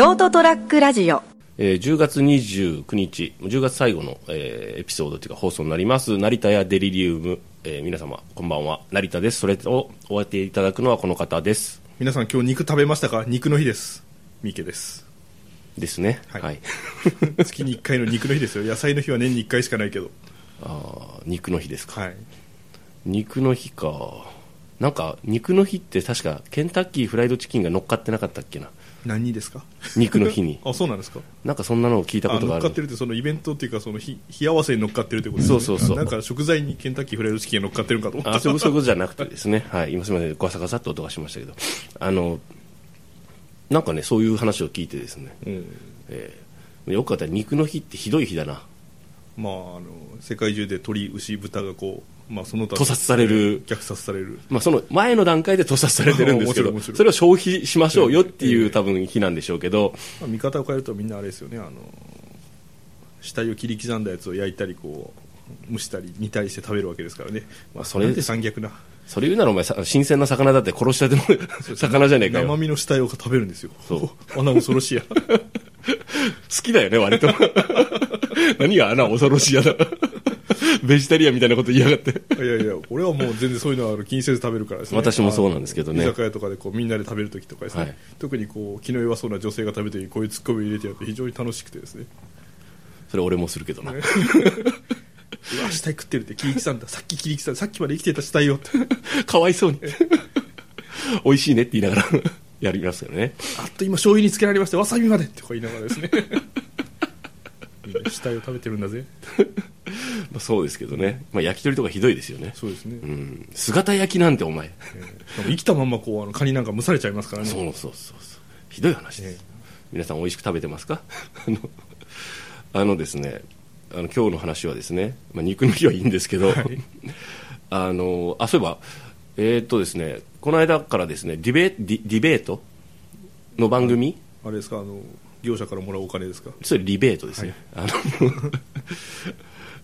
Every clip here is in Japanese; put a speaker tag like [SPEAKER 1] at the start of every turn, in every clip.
[SPEAKER 1] ショートトラックラジオ
[SPEAKER 2] えー10月29日、10月最後の、えーエピソードというか放送になります、成田やデリリウム、えー皆様、こんばんは、成田です。それを終わっていただくのはこの方です。
[SPEAKER 3] 皆さん今日肉食べましたか？肉の日です三池です
[SPEAKER 2] ですね。
[SPEAKER 3] はい
[SPEAKER 2] はい。
[SPEAKER 3] 月に1回の肉の日ですよ野菜の日は年に1回しかないけど
[SPEAKER 2] あー肉の日ですか。
[SPEAKER 3] はい
[SPEAKER 2] 肉の日か。なんか、肉の日って確か、ケンタッキーフライドチキンが乗っかってなかったっけな。
[SPEAKER 3] 何人ですか？
[SPEAKER 2] 肉の日に。
[SPEAKER 3] あそうなんですか。
[SPEAKER 2] なんかそんなのを聞いたことがある。
[SPEAKER 3] あ乗っかってるってそのイベントっていうかその日日合わせに乗っかってるってことですね。
[SPEAKER 2] そうそうそう。
[SPEAKER 3] あなんか食材にケンタッキーフライドチキンが乗っかってるんかと。思った
[SPEAKER 2] あそういうそういうことじゃなくてですね、はい、今すみません、ガサガサっと音がしましたけど、あの、なんかね、そういう話を聞いてですね、
[SPEAKER 3] うん。
[SPEAKER 2] えー。よく考えたら肉の日ってひどい日だな。
[SPEAKER 3] まああの世界中で鳥牛豚がこうまあその他
[SPEAKER 2] 屠殺される。
[SPEAKER 3] 虐殺される。
[SPEAKER 2] まあ、その前の段階で屠殺されてるんですけどそれを消費しましょうよってい
[SPEAKER 3] ええ
[SPEAKER 2] う多分日なんでしょうけど、
[SPEAKER 3] まあ、見方を変えるとみんなあれですよね。あの死体を切り刻んだやつを焼いたりこう蒸したり煮たりして食べるわけですからね、まあ、
[SPEAKER 2] それ
[SPEAKER 3] なんて残虐な。
[SPEAKER 2] それ言うならお前さ新鮮な魚だって殺したての魚じゃねえかよ。
[SPEAKER 3] 生身の死体を食べるんですよ。
[SPEAKER 2] そう。
[SPEAKER 3] あんな恐ろしいや
[SPEAKER 2] 好きだよね割と。何が穴恐ろしいやだ。ベジタリアンみたいなこと言いやがって。
[SPEAKER 3] いやいや俺はもう全然そういうのはあの気にせず食べるからですね。
[SPEAKER 2] 私もそうなんですけどね。
[SPEAKER 3] 居酒屋とかでこうみんなで食べるときとかですね、
[SPEAKER 2] はい。
[SPEAKER 3] 特にこう気の弱そうな女性が食べるときにこういうツッコミを入れてやって非常に楽しくてですね。
[SPEAKER 2] それ俺もするけどな。
[SPEAKER 3] うわ死体食ってるって切り刻んださっき切り刻んだ。さっきまで生きてた死体よって
[SPEAKER 2] かわいそうに。美味しいねって言いながらやりますよね。
[SPEAKER 3] あっと今醤油につけられましてわさびまでってこう言いながらですね。死体を食べてるんだぜ。
[SPEAKER 2] まあそうですけどね、まあ、焼き鳥とかひどいですよね。
[SPEAKER 3] そうですね、
[SPEAKER 2] うん。姿焼きなんてお前。
[SPEAKER 3] えー生きたまんまこうあのカニなんか蒸されちゃいますからね。
[SPEAKER 2] そうそうそうそう。ひどい話です、
[SPEAKER 3] ええ
[SPEAKER 2] 皆さん美味しく食べてますか？あのあのですねあの今日の話はですね、まあ、肉の日はいいんですけど、
[SPEAKER 3] はい。
[SPEAKER 2] あのあそういえばえーっとですねこの間からですねディベディディベート？の番組、
[SPEAKER 3] あれですか？あの業者からもらうお金ですか？
[SPEAKER 2] それリベートですね、あの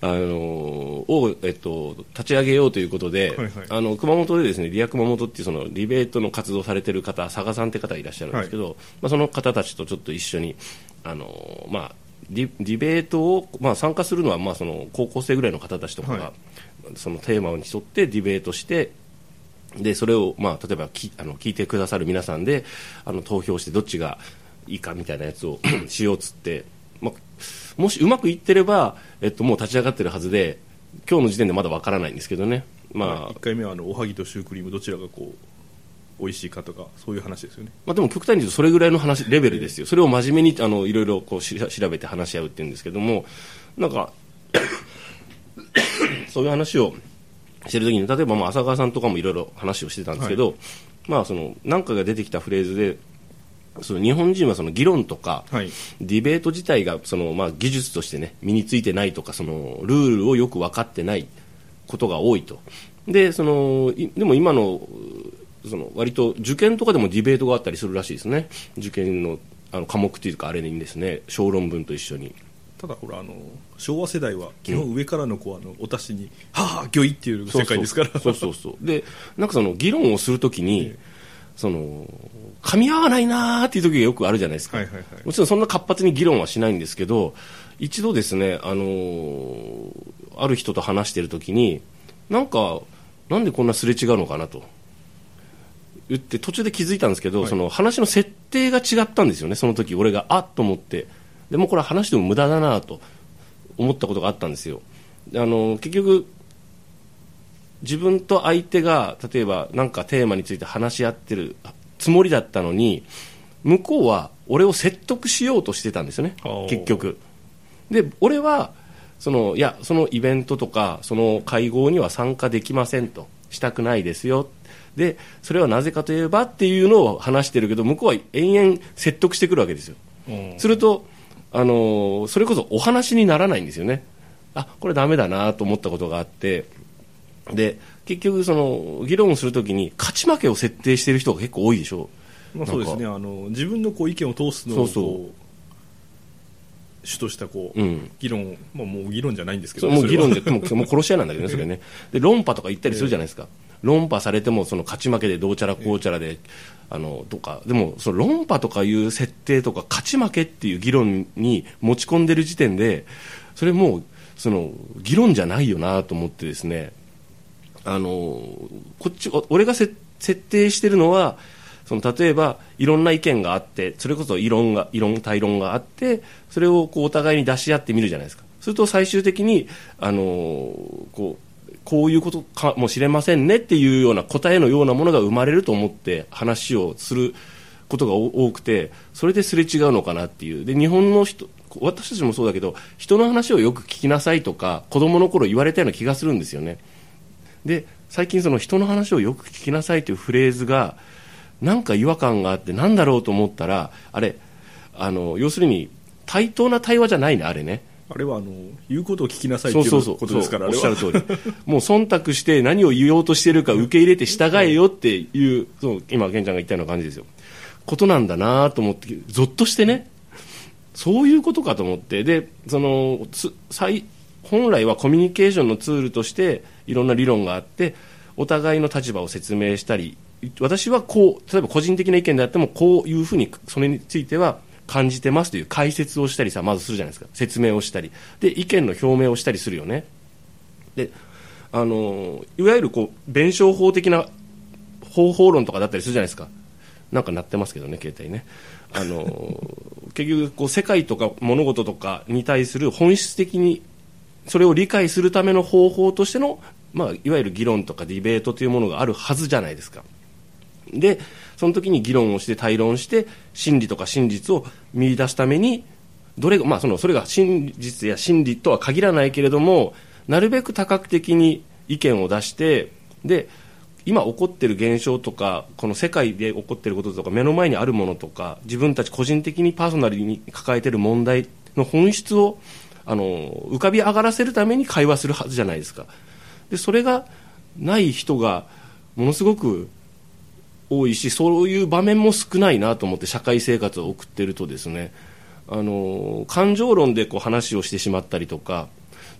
[SPEAKER 2] あのを、えっと、立ち上げようということで、
[SPEAKER 3] はいはい。
[SPEAKER 2] あの熊本でですねリア熊本っていうそのリベートの活動されてる方佐賀さんって方がいらっしゃるんですけど、まあ、その方たちとちょっと一緒にあの、まあ、ディディベートを、まあ、参加するのは、まあ、その高校生ぐらいの方たちとかが、
[SPEAKER 3] は
[SPEAKER 2] そのテーマに沿ってディベートしてでそれを、まあ、例えばきあの聞いてくださる皆さんであの投票してどっちがいいかみたいなやつを しようっつって、まあ、もしうまくいってれば、えっと、もう立ち上がってるはずで今日の時点でまだわからないんですけどね、まあ
[SPEAKER 3] 1回目はあのおはぎとシュークリームどちらがこう美味しいかとかそういう話ですよね。
[SPEAKER 2] まあ、でも極端に言うとそれぐらいの話レベルですよ、それを真面目にあのいろいろこうし調べて話し合うっていうんですけどもなんか そういう話をしてるときに例えばまあ浅川さんとかもいろいろ話をしてたんですけど、まあその何かが出てきたフレーズでその日本人はその議論とか、
[SPEAKER 3] はい。
[SPEAKER 2] ディベート自体がその、まあ、技術として、ね、身についてないとかそのルールをよく分かってないことが多いと。でそのいでも今のうその割と受験とかでもディベートがあったりするらしいですね。受験のあの科目っていうかあれにですね。小論文と一緒に
[SPEAKER 3] ただほらあの昭和世代は基本上からのこうあのお達しに「はあ魚い」っていう世界ですから。
[SPEAKER 2] そうそうそう。でなんかその議論をするときに、その噛み合わないなーっていう時がよくあるじゃないですか、
[SPEAKER 3] はいはいはい。
[SPEAKER 2] もちろんそんな活発に議論はしないんですけど一度ですね、あのーある人と話している時になんかなんでこんなすれ違うのかなと。言って途中で気づいたんですけど、
[SPEAKER 3] はい。
[SPEAKER 2] その話の設定が違ったんですよねその時俺が。あっと思ってでもこれは話しても無駄だなと思ったことがあったんですよ。であの結局自分と相手が例えば何かテーマについて話し合ってるつもりだったのに向こうは俺を説得しようとしてたんですよね。結局。で俺はそのいやそのイベントとかその会合には参加できませんと。したくないですよ。でそれはなぜかといえばっていうのを話してるけど向こうは延々説得してくるわけですよ。
[SPEAKER 3] うん
[SPEAKER 2] すると、あのーそれこそお話にならないんですよね。あこれダメだなと思ったことがあって。で結局その議論をするときに勝ち負けを設定している人が結構多いでしょ。
[SPEAKER 3] まあ、そうですね。あの自分のこう意見を通すのを
[SPEAKER 2] そうそう。
[SPEAKER 3] こう主としたこう、
[SPEAKER 2] うん。
[SPEAKER 3] 議論、まあ、もう議論じゃないんですけど
[SPEAKER 2] もう議論でもう殺し合いなんだけどねそれね。で論破とか言ったりするじゃないですか、論破されてもその勝ち負けでどうちゃらこうちゃらで、あのとか。でもその論破とかいう設定とか勝ち負けっていう議論に持ち込んでる時点でそれもうその議論じゃないよなと思ってですね。あのこっち俺が設定してるのはその例えばいろんな意見があってそれこそ異論が異論対論があってそれをこうお互いに出し合ってみるじゃないですか。すると最終的にあのこうこういうことかもしれませんねっていうような答えのようなものが生まれると思って話をすることが多くてそれですれ違うのかなっていう。で日本の人私たちもそうだけど人の話をよく聞きなさいとか子供の頃言われたような気がするんですよね。で最近その人の話をよく聞きなさいというフレーズがなんか違和感があってなんだろうと思ったらあれあの要するに対等な対話じゃないねあれね。
[SPEAKER 3] あれはあの言うことを聞きなさいっていうことですから
[SPEAKER 2] おっしゃる通り。もう忖度して何を言おうとしているか受け入れて従えよっていうそう今健ちゃんが言ったような感じですよ。ことなんだなと思ってぞっとしてね。そういうことかと思って。でその本来はコミュニケーションのツールとしていろんな理論があってお互いの立場を説明したり私はこう例えば個人的な意見であってもこういうふうにそれについては感じてますという解説をしたりさまずするじゃないですか。説明をしたり。で意見の表明をしたりするよね。であのいわゆるこう弁証法的な方法論とかだったりするじゃないですか。なんか鳴ってますけどね携帯ね。あの 結局こう世界とか物事とかに対する本質的にそれを理解するための方法としての、まあ、いわゆる議論とかディベートというものがあるはずじゃないですか。でその時に議論をして対論して真理とか真実を見出すためにどれ,、まあ、そのそれが真実や真理とは限らないけれどもなるべく多角的に意見を出してで今起こっている現象とかこの世界で起こっていることとか目の前にあるものとか自分たち個人的にパーソナルに抱えている問題の本質をあの浮かび上がらせるために会話するはずじゃないですか。でそれがない人がものすごく多いしそういう場面も少ないなと思って社会生活を送っているとですねあの感情論でこう話をしてしまったりとか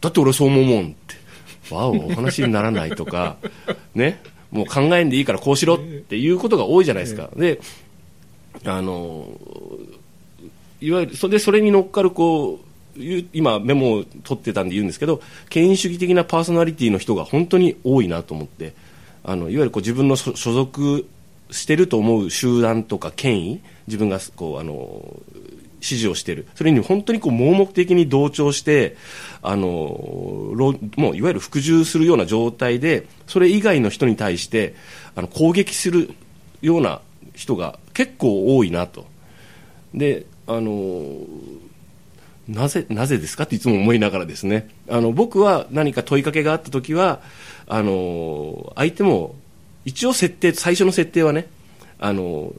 [SPEAKER 2] だって俺そう思うもんってわおお話にならないとか ねもう考えんでいいからこうしろっていうことが多いじゃないですか。であのいわゆるそれでそれに乗っかるこう今メモを取ってたんで言うんですけど権威主義的なパーソナリティの人が本当に多いなと思ってあのいわゆるこう自分の所属してると思う集団とか権威自分がこうあの支持をしているそれに本当にこう盲目的に同調してあのもういわゆる服従するような状態でそれ以外の人に対してあの攻撃するような人が結構多いなと。であのなぜなぜですかっていつも思いながらですねあの僕は何か問いかけがあった時はあの相手も一応設定最初の設定はねあの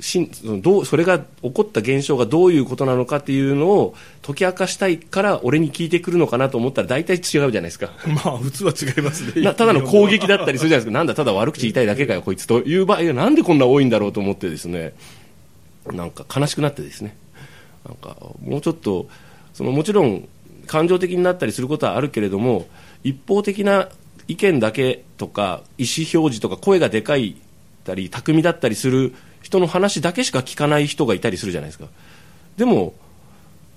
[SPEAKER 2] しどうそれが起こった現象がどういうことなのかっていうのを解き明かしたいから俺に聞いてくるのかなと思ったら大体違うじゃないですか。
[SPEAKER 3] まあ普通は違いますね。
[SPEAKER 2] ただの攻撃だったりするじゃないですか。なんだただ悪口言いたいだけかよこいつと。いう場合はなんでこんな多いんだろうと思ってですね。なんか悲しくなってですね。なんかもうちょっとそのもちろん感情的になったりすることはあるけれども一方的な意見だけとか意思表示とか声がでかいたり巧みだったりする人の話だけしか聞かない人がいたりするじゃないですか。でも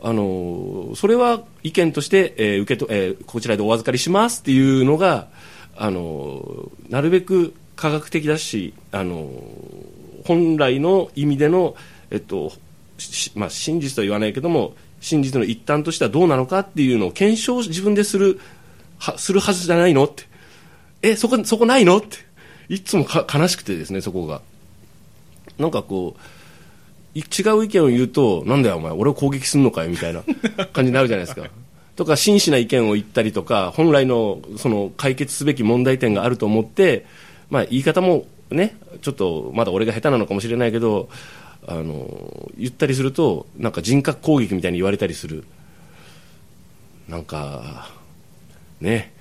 [SPEAKER 2] あのそれは意見として、えー、受けとえー、こちらでお預かりしますっていうのがあのなるべく科学的だしあの本来の意味での、えっとまあ、真実とは言わないけども真実の一端としてはどうなのかっていうのを検証を自分でするはするはずじゃないのって。えそこそこないの？って。いつも悲しくてですねそこが。なんかこう違う意見を言うとなんだよお前俺を攻撃するのかよみたいな感じになるじゃないですか。とか真摯な意見を言ったりとか本来のその解決すべき問題点があると思って、まあ、言い方もねちょっとまだ俺が下手なのかもしれないけどあの言ったりするとなんか人格攻撃みたいに言われたりする。なんかね。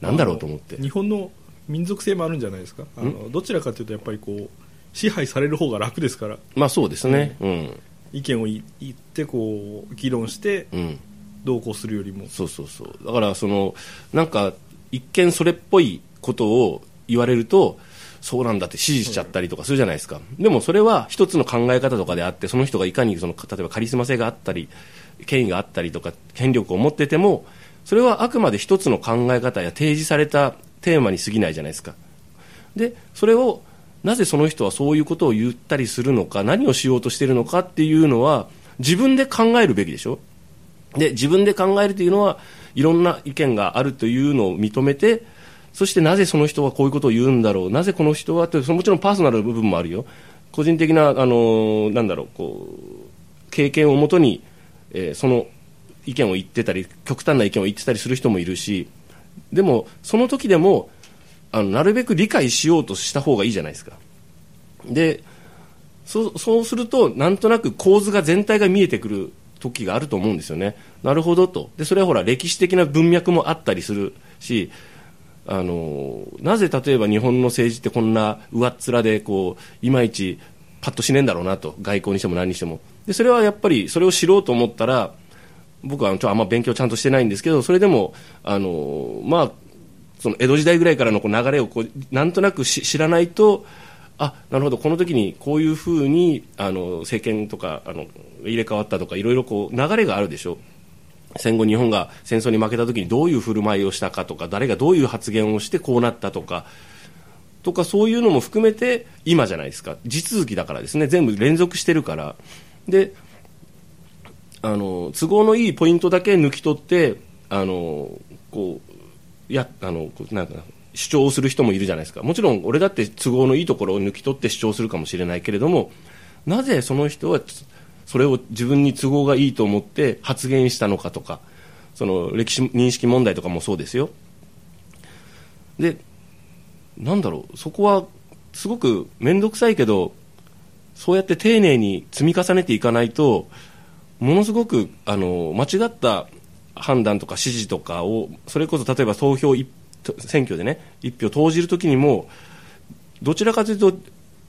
[SPEAKER 2] なんだろうと思って。
[SPEAKER 3] 日本の民族性もあるんじゃないですか？あのどちらかというとやっぱりこう支配される方が楽ですから。
[SPEAKER 2] まあそうですね、うん、
[SPEAKER 3] 意見を言ってこう議論してどうこうするよりも、
[SPEAKER 2] そうそうそう。だからそのなんか一見それっぽいことを言われるとそうなんだって支持しちゃったりとかするじゃないですか、でもそれは一つの考え方とかであってその人がいかにその例えばカリスマ性があったり権威があったりとか権力を持っててもそれはあくまで一つの考え方や提示されたテーマに過ぎないじゃないですか。でそれをなぜその人はそういうことを言ったりするのか何をしようとしているのかっていうのは自分で考えるべきでしょ。で自分で考えるというのはいろんな意見があるというのを認めてそしてなぜその人はこういうことを言うんだろう。なぜこの人はってもちろんパーソナルな部分もあるよ。個人的なあのなんだろうこう経験をもとに、えー、その意見を言ってたり極端な意見を言ってたりする人もいるしでもその時でもあのなるべく理解しようとした方がいいじゃないですか。でそうするとなんとなく構図が全体が見えてくる時があると思うんですよね。なるほどと。でそれはほら歴史的な文脈もあったりするしあのなぜ例えば日本の政治ってこんな上っ面でこういまいちパッとしねえんだろうなと。外交にしても何にしても。でそれはやっぱりそれを知ろうと思ったら僕はちょあんま勉強ちゃんとしてないんですけどそれでもあのまあその江戸時代ぐらいからのこう流れをこうなんとなく知らないとあなるほどこの時にこういうふうにあの政権とかあの入れ替わったとかいろいろこう流れがあるでしょ。う戦後日本が戦争に負けた時にどういう振る舞いをしたかとか誰がどういう発言をしてこうなったとかとかそういうのも含めて今じゃないですか。地続きだからですね。全部連続してるから。であの都合のいいポイントだけ抜き取ってあのこうやあのなんか主張する人もいるじゃないですか。もちろん俺だって都合のいいところを抜き取って主張するかもしれないけれどもなぜその人はそれを自分に都合がいいと思って発言したのかとかその歴史認識問題とかもそうですよ。でなんだろうそこはすごく面倒くさいけどそうやって丁寧に積み重ねていかないとものすごくあの間違った判断とか指示とかをそれこそ例えば投票選挙でね一票投じるときにもどちらかというと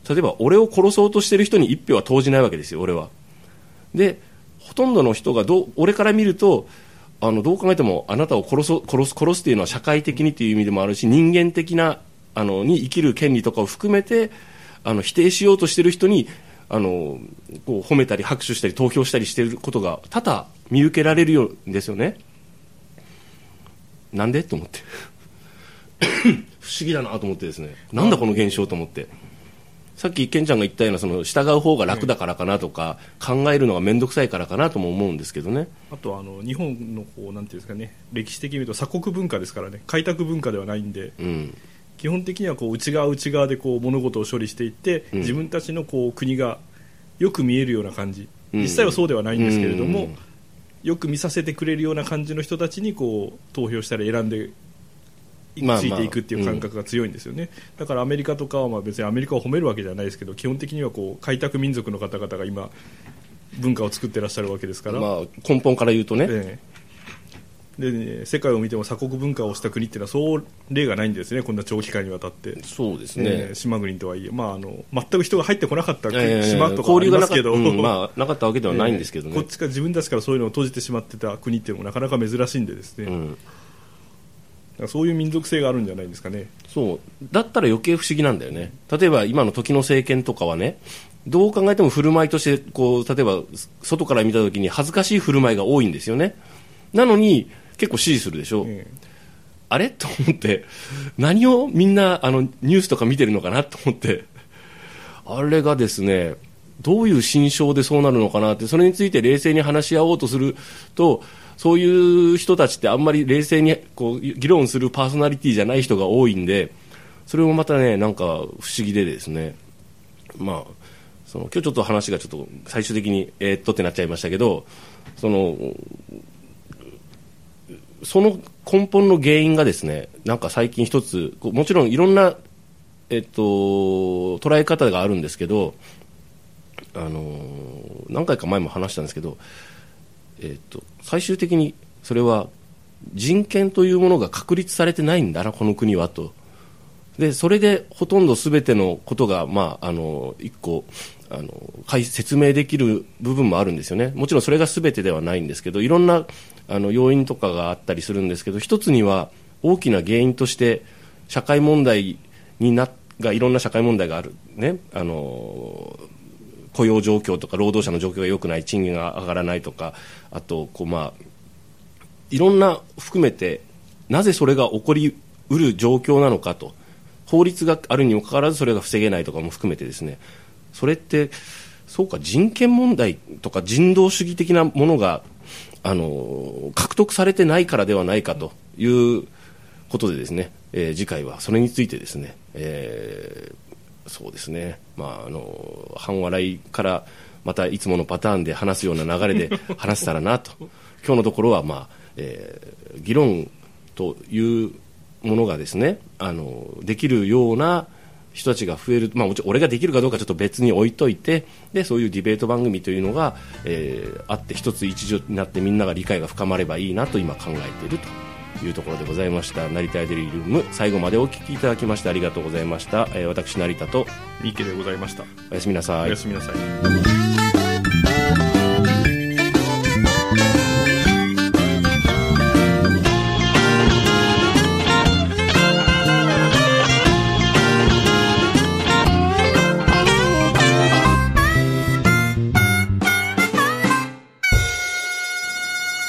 [SPEAKER 2] 例えば俺を殺そうとしている人に一票は投じないわけですよ、俺は。でほとんどの人がど俺から見るとあのどう考えてもあなたを殺す殺す殺すというのは社会的にという意味でもあるし人間的なあのに生きる権利とかを含めてあの否定しようとしている人にあのこう褒めたり拍手したり投票したりしていることが多々見受けられるようですよね。なんで？と思って。不思議だなと思ってですね。なんだこの現象と思って。さっきケンちゃんが言ったようなその従う方が楽だからかなとか、考えるのが面倒くさいからかなとも思うんですけどね。
[SPEAKER 3] あとあの日本のこうなんていうんですかね。歴史的に見ると鎖国文化ですからね。開拓文化ではないんで、うん、基本的にはこう内側内側でこう物事を処理していって、うん、自分たちのこう国がよく見えるような感じ、実際はそうではないんですけれども、よく見させてくれるような感じの人たちにこう投票したり選んでついていくっていう感覚が強いんですよね、だからアメリカとかはまあ別にアメリカを褒めるわけじゃないですけど基本的にはこう開拓民族の方々が今文化を作ってらっしゃるわけですから、
[SPEAKER 2] まあ、根本から言うとね、え
[SPEAKER 3] で、ね、世界を見ても鎖国文化をした国っていうのはそう例がないんですねこんな長期間にわたって。
[SPEAKER 2] そうですね、え
[SPEAKER 3] ー、島国とはいえ、まあ、あの全く人が入ってこなかった島とかありますけど、
[SPEAKER 2] えー、うん、まあ、なかったわけではないんですけどね、
[SPEAKER 3] こっちから自分たちからそういうのを閉じてしまってた国っていうのもなかなか珍しいんでですね、うん。そういう民族性があるんじゃないですかね。
[SPEAKER 2] そう。だったら余計不思議なんだよね。例えば今の時の政権とかはねどう考えても振る舞いとしてこう例えば外から見た時に恥ずかしい振る舞いが多いんですよね。なのに結構支持するでしょ、ええ、あれ？と思って何をみんなあのニュースとか見てるのかなと思って。あれがですねどういう心象でそうなるのかなってそれについて冷静に話し合おうとするとそういう人たちってあんまり冷静にこう議論するパーソナリティじゃない人が多いんでそれもまたねなんか不思議でですね。まあその今日ちょっと話がちょっと最終的にえー、っとってなっちゃいましたけどそのその根本の原因がですねなんか最近一つもちろんいろんな、えっと、捉え方があるんですけどあの何回か前も話したんですけど、えっと、最終的にそれは人権というものが確立されてないんだなこの国はと。でそれでほとんど全てのことが、まあ、あの一個あの説明できる部分もあるんですよね。もちろんそれが全てではないんですけどいろんなあの要因とかがあったりするんですけど一つには大きな原因として社会問題にながいろんな社会問題がある、ね、あの雇用状況とか労働者の状況が良くない賃金が上がらないとかあとこう、まあ、いろんな含めてなぜそれが起こりうる状況なのかと。法律があるにもかかわらずそれが防げないとかも含めてですね。それってそうか人権問題とか人道主義的なものがあの獲得されてないからではないかということでですね、えー、次回はそれについてですね、えー、そうですね、まあ、あの半笑いからまたいつものパターンで話すような流れで 話せたらなと。今日のところは、まあえー、議論というものがですねあのできるような人たちが増える、まあ、もちろん俺ができるかどうかちょっと別に置いといてでそういうディベート番組というのが、えー、あって一つ一助になってみんなが理解が深まればいいなと今考えているというところでございました。成田エデリルーム最後までお聞きいただきましてありがとうございました、えー、私成田と
[SPEAKER 3] 三池でございました。
[SPEAKER 2] おやすみなさい。
[SPEAKER 3] おやすみなさい